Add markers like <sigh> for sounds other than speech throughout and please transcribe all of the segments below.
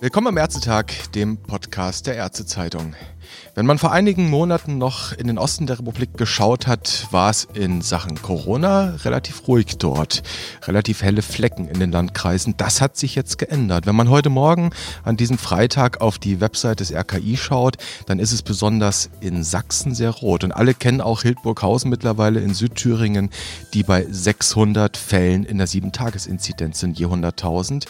Willkommen am Ärztetag, dem Podcast der Ärztezeitung. Wenn man vor einigen Monaten noch in den Osten der Republik geschaut hat, war es in Sachen Corona relativ ruhig dort. Relativ helle Flecken in den Landkreisen. Das hat sich jetzt geändert. Wenn man heute Morgen an diesem Freitag auf die Website des RKI schaut, dann ist es besonders in Sachsen sehr rot. Und alle kennen auch Hildburghausen mittlerweile in Südthüringen, die bei 600 Fällen in der 7-Tages-Inzidenz sind, je 100.000.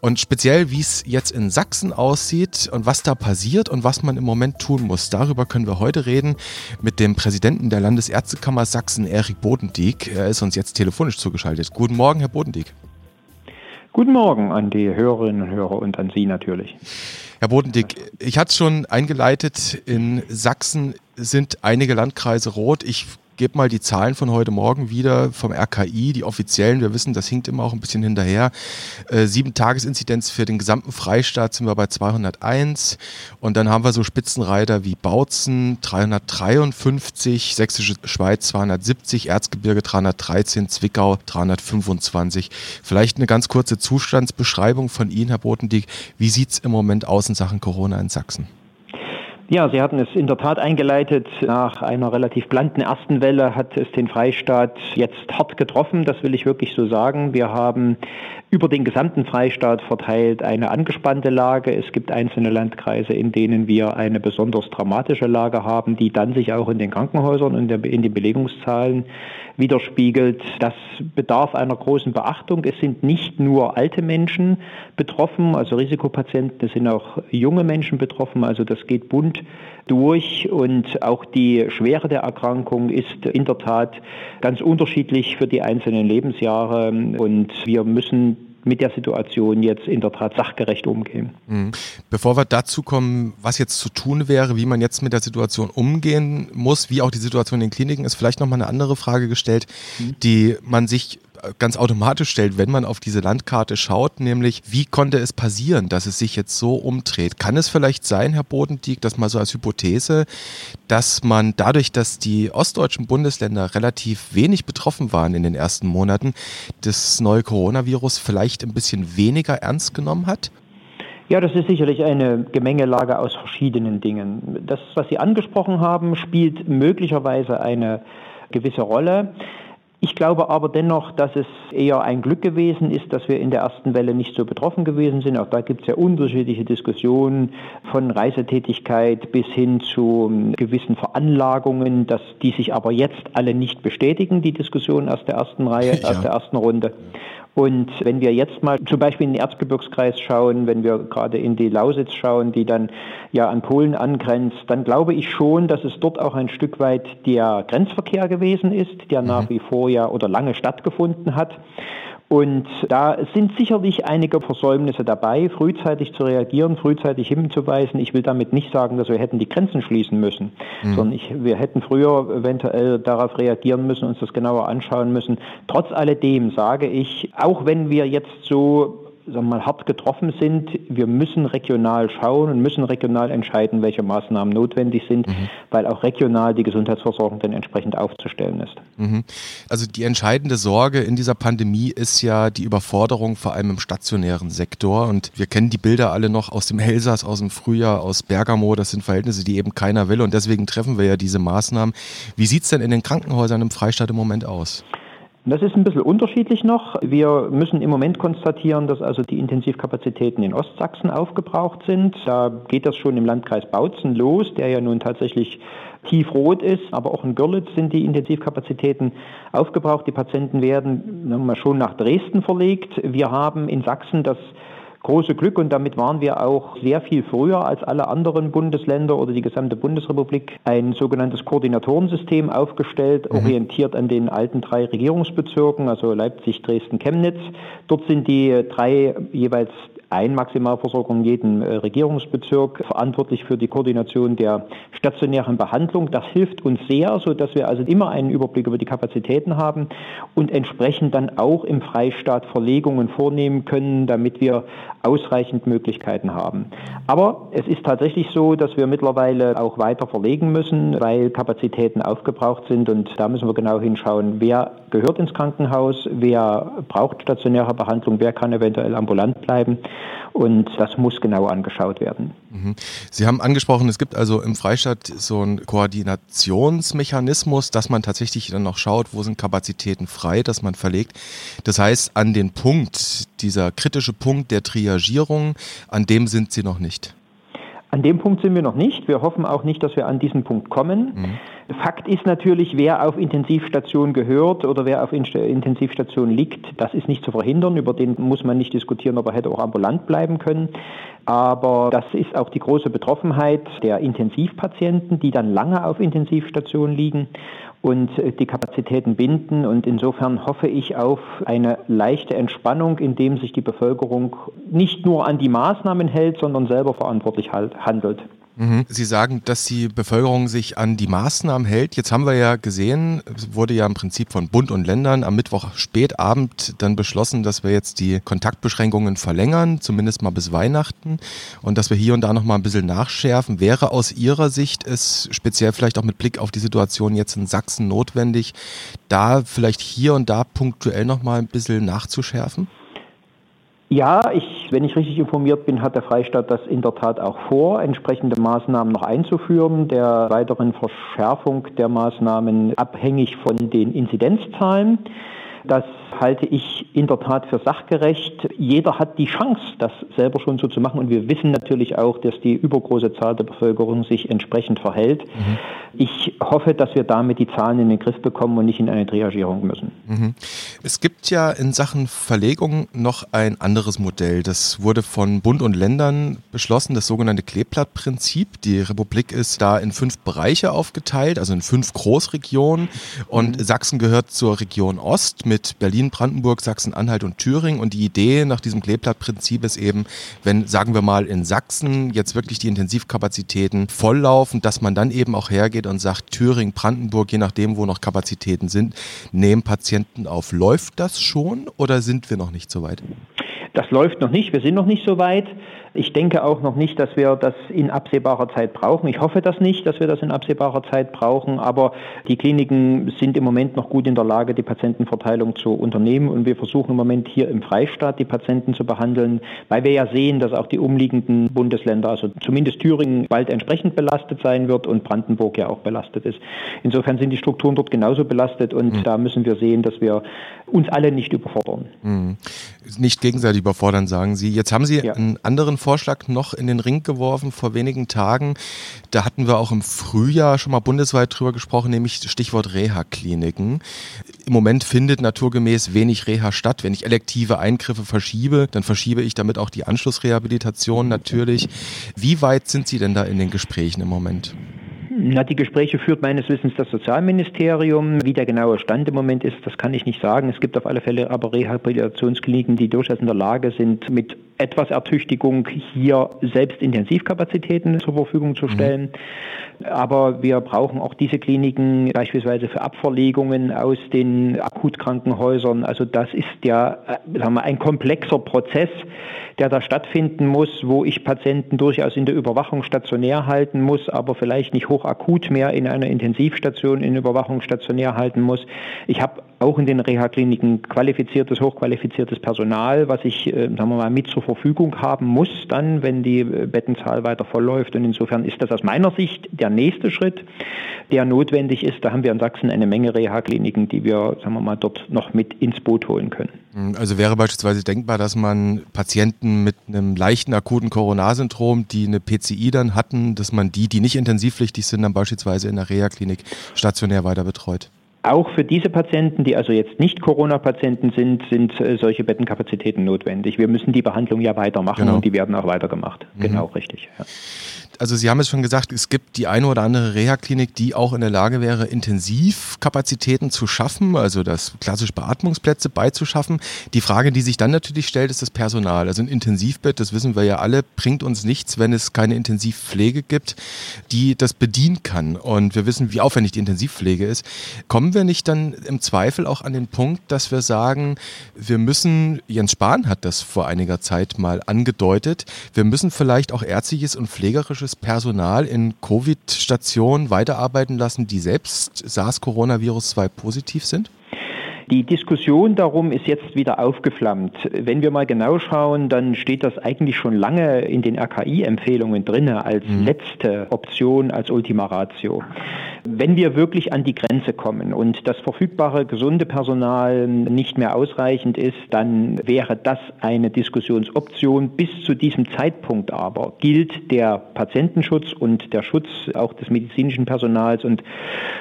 Und speziell, wie es jetzt in Sachsen aussieht und was da passiert und was man im Moment tun muss, Darüber können wir heute reden mit dem Präsidenten der Landesärztekammer Sachsen, Erik Bodendieck. Er ist uns jetzt telefonisch zugeschaltet. Guten Morgen, Herr Bodendieck. Guten Morgen an die Hörerinnen und Hörer und an Sie natürlich. Herr Bodendieck, ich hatte es schon eingeleitet, in Sachsen sind einige Landkreise rot. Ich gebe mal die Zahlen von heute Morgen wieder vom RKI, die offiziellen. Wir wissen, das hinkt immer auch ein bisschen hinterher. Äh, sieben Tagesinzidenz für den gesamten Freistaat sind wir bei 201. Und dann haben wir so Spitzenreiter wie Bautzen 353, Sächsische Schweiz 270, Erzgebirge 313, Zwickau 325. Vielleicht eine ganz kurze Zustandsbeschreibung von Ihnen, Herr Botendieck. Wie sieht es im Moment aus in Sachen Corona in Sachsen? Ja, Sie hatten es in der Tat eingeleitet. Nach einer relativ blanken ersten Welle hat es den Freistaat jetzt hart getroffen. Das will ich wirklich so sagen. Wir haben über den gesamten Freistaat verteilt eine angespannte Lage. Es gibt einzelne Landkreise, in denen wir eine besonders dramatische Lage haben, die dann sich auch in den Krankenhäusern und in den Belegungszahlen widerspiegelt. Das bedarf einer großen Beachtung. Es sind nicht nur alte Menschen betroffen, also Risikopatienten, es sind auch junge Menschen betroffen. Also das geht bunt durch und auch die Schwere der Erkrankung ist in der Tat ganz unterschiedlich für die einzelnen Lebensjahre und wir müssen mit der Situation jetzt in der Tat sachgerecht umgehen. Mhm. Bevor wir dazu kommen, was jetzt zu tun wäre, wie man jetzt mit der Situation umgehen muss, wie auch die Situation in den Kliniken ist, vielleicht nochmal eine andere Frage gestellt, mhm. die man sich ganz automatisch stellt, wenn man auf diese Landkarte schaut, nämlich wie konnte es passieren, dass es sich jetzt so umdreht? Kann es vielleicht sein, Herr Bodendieck, dass mal so als Hypothese, dass man dadurch, dass die ostdeutschen Bundesländer relativ wenig betroffen waren in den ersten Monaten, das neue Coronavirus vielleicht ein bisschen weniger ernst genommen hat? Ja, das ist sicherlich eine Gemengelage aus verschiedenen Dingen. Das, was Sie angesprochen haben, spielt möglicherweise eine gewisse Rolle. Ich glaube aber dennoch, dass es eher ein Glück gewesen ist, dass wir in der ersten Welle nicht so betroffen gewesen sind. Auch da gibt es ja unterschiedliche Diskussionen von Reisetätigkeit bis hin zu ähm, gewissen Veranlagungen, dass die sich aber jetzt alle nicht bestätigen, die Diskussion aus der ersten Reihe, <laughs> ja. aus der ersten Runde. Und wenn wir jetzt mal zum Beispiel in den Erzgebirgskreis schauen, wenn wir gerade in die Lausitz schauen, die dann ja an Polen angrenzt, dann glaube ich schon, dass es dort auch ein Stück weit der Grenzverkehr gewesen ist, der mhm. nach wie vor ja oder lange stattgefunden hat. Und da sind sicherlich einige Versäumnisse dabei, frühzeitig zu reagieren, frühzeitig hinzuweisen. Ich will damit nicht sagen, dass wir hätten die Grenzen schließen müssen, mhm. sondern ich, wir hätten früher eventuell darauf reagieren müssen, uns das genauer anschauen müssen. Trotz alledem sage ich, auch wenn wir jetzt so sagen wir mal, hart getroffen sind. Wir müssen regional schauen und müssen regional entscheiden, welche Maßnahmen notwendig sind, mhm. weil auch regional die Gesundheitsversorgung dann entsprechend aufzustellen ist. Mhm. Also die entscheidende Sorge in dieser Pandemie ist ja die Überforderung vor allem im stationären Sektor. Und wir kennen die Bilder alle noch aus dem Elsass, aus dem Frühjahr, aus Bergamo. Das sind Verhältnisse, die eben keiner will. Und deswegen treffen wir ja diese Maßnahmen. Wie sieht es denn in den Krankenhäusern im Freistaat im Moment aus? Das ist ein bisschen unterschiedlich noch. Wir müssen im Moment konstatieren, dass also die Intensivkapazitäten in Ostsachsen aufgebraucht sind. Da geht das schon im Landkreis Bautzen los, der ja nun tatsächlich tiefrot ist, aber auch in Görlitz sind die Intensivkapazitäten aufgebraucht. Die Patienten werden schon nach Dresden verlegt. Wir haben in Sachsen das große Glück und damit waren wir auch sehr viel früher als alle anderen Bundesländer oder die gesamte Bundesrepublik ein sogenanntes Koordinatorensystem aufgestellt, mhm. orientiert an den alten drei Regierungsbezirken, also Leipzig, Dresden, Chemnitz. Dort sind die drei jeweils ein Maximalversorger in jedem äh, Regierungsbezirk verantwortlich für die Koordination der stationären Behandlung. Das hilft uns sehr, sodass wir also immer einen Überblick über die Kapazitäten haben und entsprechend dann auch im Freistaat Verlegungen vornehmen können, damit wir ausreichend Möglichkeiten haben. Aber es ist tatsächlich so, dass wir mittlerweile auch weiter verlegen müssen, weil Kapazitäten aufgebraucht sind und da müssen wir genau hinschauen, wer gehört ins Krankenhaus, wer braucht stationäre Behandlung, wer kann eventuell ambulant bleiben und das muss genau angeschaut werden. Mhm. Sie haben angesprochen, es gibt also im Freistaat so einen Koordinationsmechanismus, dass man tatsächlich dann noch schaut, wo sind Kapazitäten frei, dass man verlegt. Das heißt, an den Punkt, dieser kritische Punkt der Triagierung, an dem sind Sie noch nicht. An dem Punkt sind wir noch nicht. Wir hoffen auch nicht, dass wir an diesen Punkt kommen. Mhm. Fakt ist natürlich, wer auf Intensivstation gehört oder wer auf Intensivstation liegt, das ist nicht zu verhindern. Über den muss man nicht diskutieren, aber hätte auch ambulant bleiben können. Aber das ist auch die große Betroffenheit der Intensivpatienten, die dann lange auf Intensivstationen liegen und äh, die Kapazitäten binden. Und insofern hoffe ich auf eine leichte Entspannung, indem sich die Bevölkerung nicht nur an die Maßnahmen hält, sondern selber verantwortlich handelt. Mhm. Sie sagen, dass die Bevölkerung sich an die Maßnahmen hält. Jetzt haben wir ja gesehen, es wurde ja im Prinzip von Bund und Ländern am Mittwoch spätabend dann beschlossen, dass wir jetzt die Kontaktbeschränkungen verlängern, zumindest mal bis Weihnachten und dass wir hier und da noch mal ein bisschen nachschärfen. Wäre aus Ihrer Sicht es speziell vielleicht auch mit Blick auf die Situation jetzt in Sachsen notwendig, da vielleicht hier und da punktuell noch mal ein bisschen nachzuschärfen? Ja, ich, wenn ich richtig informiert bin, hat der Freistaat das in der Tat auch vor, entsprechende Maßnahmen noch einzuführen, der weiteren Verschärfung der Maßnahmen abhängig von den Inzidenzzahlen. Das halte ich in der Tat für sachgerecht. Jeder hat die Chance, das selber schon so zu machen. Und wir wissen natürlich auch, dass die übergroße Zahl der Bevölkerung sich entsprechend verhält. Mhm. Ich hoffe, dass wir damit die Zahlen in den Griff bekommen und nicht in eine Triagierung müssen. Mhm. Es gibt ja in Sachen Verlegung noch ein anderes Modell. Das wurde von Bund und Ländern beschlossen, das sogenannte Kleeblattprinzip. Die Republik ist da in fünf Bereiche aufgeteilt, also in fünf Großregionen. Und mhm. Sachsen gehört zur Region Ost mit Berlin, Brandenburg, Sachsen-Anhalt und Thüringen. Und die Idee nach diesem Kleeblattprinzip ist eben, wenn, sagen wir mal, in Sachsen jetzt wirklich die Intensivkapazitäten volllaufen, dass man dann eben auch hergeht und sagt, Thüringen, Brandenburg, je nachdem, wo noch Kapazitäten sind, nehmen Patienten auf. Läuft das schon oder sind wir noch nicht so weit? Das läuft noch nicht, wir sind noch nicht so weit. Ich denke auch noch nicht, dass wir das in absehbarer Zeit brauchen. Ich hoffe das nicht, dass wir das in absehbarer Zeit brauchen, aber die Kliniken sind im Moment noch gut in der Lage, die Patientenverteilung zu unternehmen und wir versuchen im Moment hier im Freistaat die Patienten zu behandeln, weil wir ja sehen, dass auch die umliegenden Bundesländer, also zumindest Thüringen, bald entsprechend belastet sein wird und Brandenburg ja auch belastet ist. Insofern sind die Strukturen dort genauso belastet und mhm. da müssen wir sehen, dass wir uns alle nicht überfordern. Mhm. Nicht gegenseitig überfordern, sagen Sie. Jetzt haben Sie ja. einen anderen Vorschlag noch in den Ring geworfen vor wenigen Tagen. Da hatten wir auch im Frühjahr schon mal bundesweit drüber gesprochen, nämlich Stichwort Reha-Kliniken. Im Moment findet naturgemäß wenig Reha statt. Wenn ich elektive Eingriffe verschiebe, dann verschiebe ich damit auch die Anschlussrehabilitation natürlich. Wie weit sind Sie denn da in den Gesprächen im Moment? Na, die Gespräche führt meines Wissens das Sozialministerium. Wie der genaue Stand im Moment ist, das kann ich nicht sagen. Es gibt auf alle Fälle aber Rehabilitationskliniken, die durchaus in der Lage sind, mit etwas Ertüchtigung hier selbst Intensivkapazitäten zur Verfügung zu mhm. stellen. Mhm. Aber wir brauchen auch diese Kliniken beispielsweise für Abverlegungen aus den Akutkrankenhäusern. Also das ist ja äh, sagen wir, ein komplexer Prozess, der da stattfinden muss, wo ich Patienten durchaus in der Überwachung stationär halten muss, aber vielleicht nicht hochakut mehr in einer Intensivstation in Überwachung stationär halten muss. Ich habe auch in den Reha-Kliniken qualifiziertes, hochqualifiziertes Personal, was ich, äh, sagen wir mal, mit zur Verfügung haben muss, dann, wenn die äh, Bettenzahl weiter vollläuft. Und insofern ist das aus meiner Sicht der nächste Schritt, der notwendig ist. Da haben wir in Sachsen eine Menge Reha-Kliniken, die wir, sagen wir mal, dort noch mit ins Boot holen können. Hm, also wäre beispielsweise denkbar, dass man Patienten mit einem leichten akuten Corona-Syndrom, die eine PCI dann hatten, dass man die, die nicht intensivpflichtig sind, dann beispielsweise in der Reha-Klinik stationär weiter betreut. Auch für diese Patienten, die also jetzt nicht Corona-Patienten sind, sind äh, solche Bettenkapazitäten notwendig. Wir müssen die Behandlung ja weitermachen genau. und die werden auch weitergemacht. Mhm. Genau, richtig. Ja. Also Sie haben es schon gesagt, es gibt die eine oder andere Reha-Klinik, die auch in der Lage wäre, Intensivkapazitäten zu schaffen, also das klassische Beatmungsplätze beizuschaffen. Die Frage, die sich dann natürlich stellt, ist das Personal. Also ein Intensivbett, das wissen wir ja alle, bringt uns nichts, wenn es keine Intensivpflege gibt, die das bedienen kann. Und wir wissen, wie aufwendig die Intensivpflege ist. Kommen wir nicht dann im Zweifel auch an den Punkt, dass wir sagen, wir müssen, Jens Spahn hat das vor einiger Zeit mal angedeutet, wir müssen vielleicht auch ärztliches und pflegerisches Personal in Covid-Stationen weiterarbeiten lassen, die selbst SARS-Coronavirus 2 positiv sind? Die Diskussion darum ist jetzt wieder aufgeflammt. Wenn wir mal genau schauen, dann steht das eigentlich schon lange in den RKI-Empfehlungen drin als mhm. letzte Option, als Ultima Ratio. Wenn wir wirklich an die Grenze kommen und das verfügbare gesunde Personal nicht mehr ausreichend ist, dann wäre das eine Diskussionsoption. Bis zu diesem Zeitpunkt aber gilt der Patientenschutz und der Schutz auch des medizinischen Personals. Und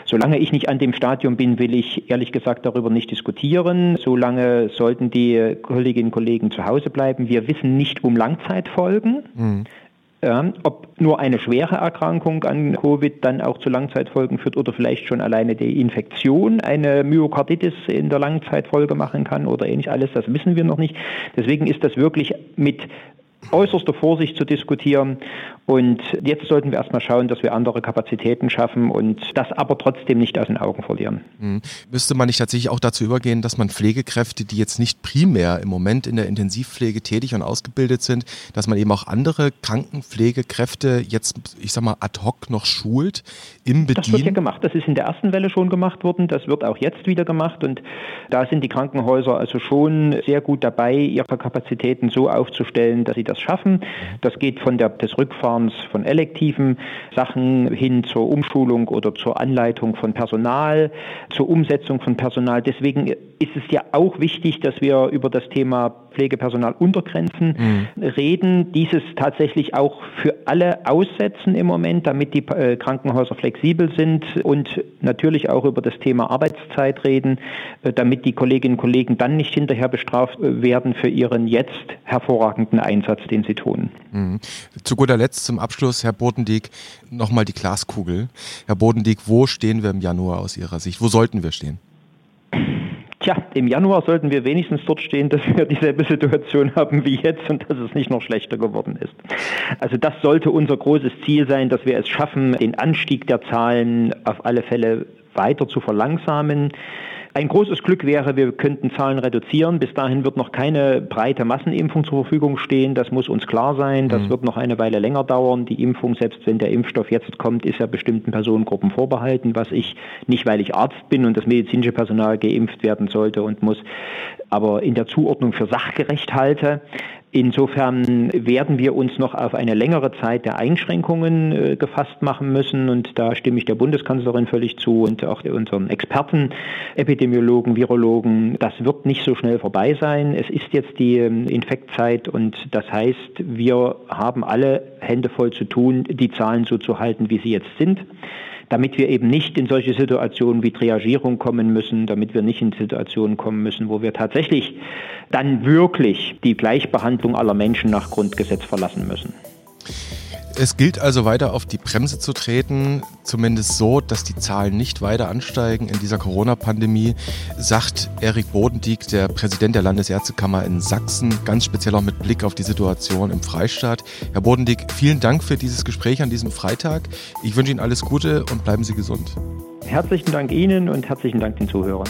solange ich nicht an dem Stadium bin, will ich ehrlich gesagt darüber nicht diskutieren. Solange sollten die Kolleginnen und Kollegen zu Hause bleiben. Wir wissen nicht um Langzeitfolgen. Mhm. Ja, ob nur eine schwere Erkrankung an Covid dann auch zu Langzeitfolgen führt oder vielleicht schon alleine die Infektion eine Myokarditis in der Langzeitfolge machen kann oder ähnlich alles, das wissen wir noch nicht. Deswegen ist das wirklich mit äußerster Vorsicht zu diskutieren. Und jetzt sollten wir erstmal schauen, dass wir andere Kapazitäten schaffen und das aber trotzdem nicht aus den Augen verlieren. Mhm. Müsste man nicht tatsächlich auch dazu übergehen, dass man Pflegekräfte, die jetzt nicht primär im Moment in der Intensivpflege tätig und ausgebildet sind, dass man eben auch andere Krankenpflegekräfte jetzt, ich sag mal, ad hoc noch schult im Bedienen? Das wird ja gemacht. Das ist in der ersten Welle schon gemacht worden. Das wird auch jetzt wieder gemacht. Und da sind die Krankenhäuser also schon sehr gut dabei, ihre Kapazitäten so aufzustellen, dass sie das schaffen. Das geht von der, des Rückfahrens von elektiven Sachen hin zur Umschulung oder zur Anleitung von Personal, zur Umsetzung von Personal. Deswegen ist es ja auch wichtig, dass wir über das Thema Pflegepersonal Untergrenzen mhm. reden, dieses tatsächlich auch für alle aussetzen im Moment, damit die äh, Krankenhäuser flexibel sind und natürlich auch über das Thema Arbeitszeit reden, äh, damit die Kolleginnen und Kollegen dann nicht hinterher bestraft äh, werden für ihren jetzt hervorragenden Einsatz, den sie tun. Mhm. Zu guter Letzt zum Abschluss, Herr Bodendieck, nochmal die Glaskugel. Herr Bodendieck, wo stehen wir im Januar aus Ihrer Sicht? Wo sollten wir stehen? Tja, im Januar sollten wir wenigstens dort stehen, dass wir dieselbe Situation haben wie jetzt und dass es nicht noch schlechter geworden ist. Also das sollte unser großes Ziel sein, dass wir es schaffen, den Anstieg der Zahlen auf alle Fälle weiter zu verlangsamen. Ein großes Glück wäre, wir könnten Zahlen reduzieren. Bis dahin wird noch keine breite Massenimpfung zur Verfügung stehen. Das muss uns klar sein. Das mhm. wird noch eine Weile länger dauern. Die Impfung, selbst wenn der Impfstoff jetzt kommt, ist ja bestimmten Personengruppen vorbehalten, was ich nicht, weil ich Arzt bin und das medizinische Personal geimpft werden sollte und muss, aber in der Zuordnung für sachgerecht halte. Insofern werden wir uns noch auf eine längere Zeit der Einschränkungen äh, gefasst machen müssen und da stimme ich der Bundeskanzlerin völlig zu und auch unseren Experten, Epidemiologen, Virologen. Das wird nicht so schnell vorbei sein. Es ist jetzt die ähm, Infektzeit und das heißt, wir haben alle Hände voll zu tun, die Zahlen so zu halten, wie sie jetzt sind damit wir eben nicht in solche Situationen wie Triagierung kommen müssen, damit wir nicht in Situationen kommen müssen, wo wir tatsächlich dann wirklich die Gleichbehandlung aller Menschen nach Grundgesetz verlassen müssen. Es gilt also weiter auf die Bremse zu treten, zumindest so, dass die Zahlen nicht weiter ansteigen in dieser Corona-Pandemie, sagt Erik Bodendieck, der Präsident der Landesärztekammer in Sachsen, ganz speziell auch mit Blick auf die Situation im Freistaat. Herr Bodendieck, vielen Dank für dieses Gespräch an diesem Freitag. Ich wünsche Ihnen alles Gute und bleiben Sie gesund. Herzlichen Dank Ihnen und herzlichen Dank den Zuhörern.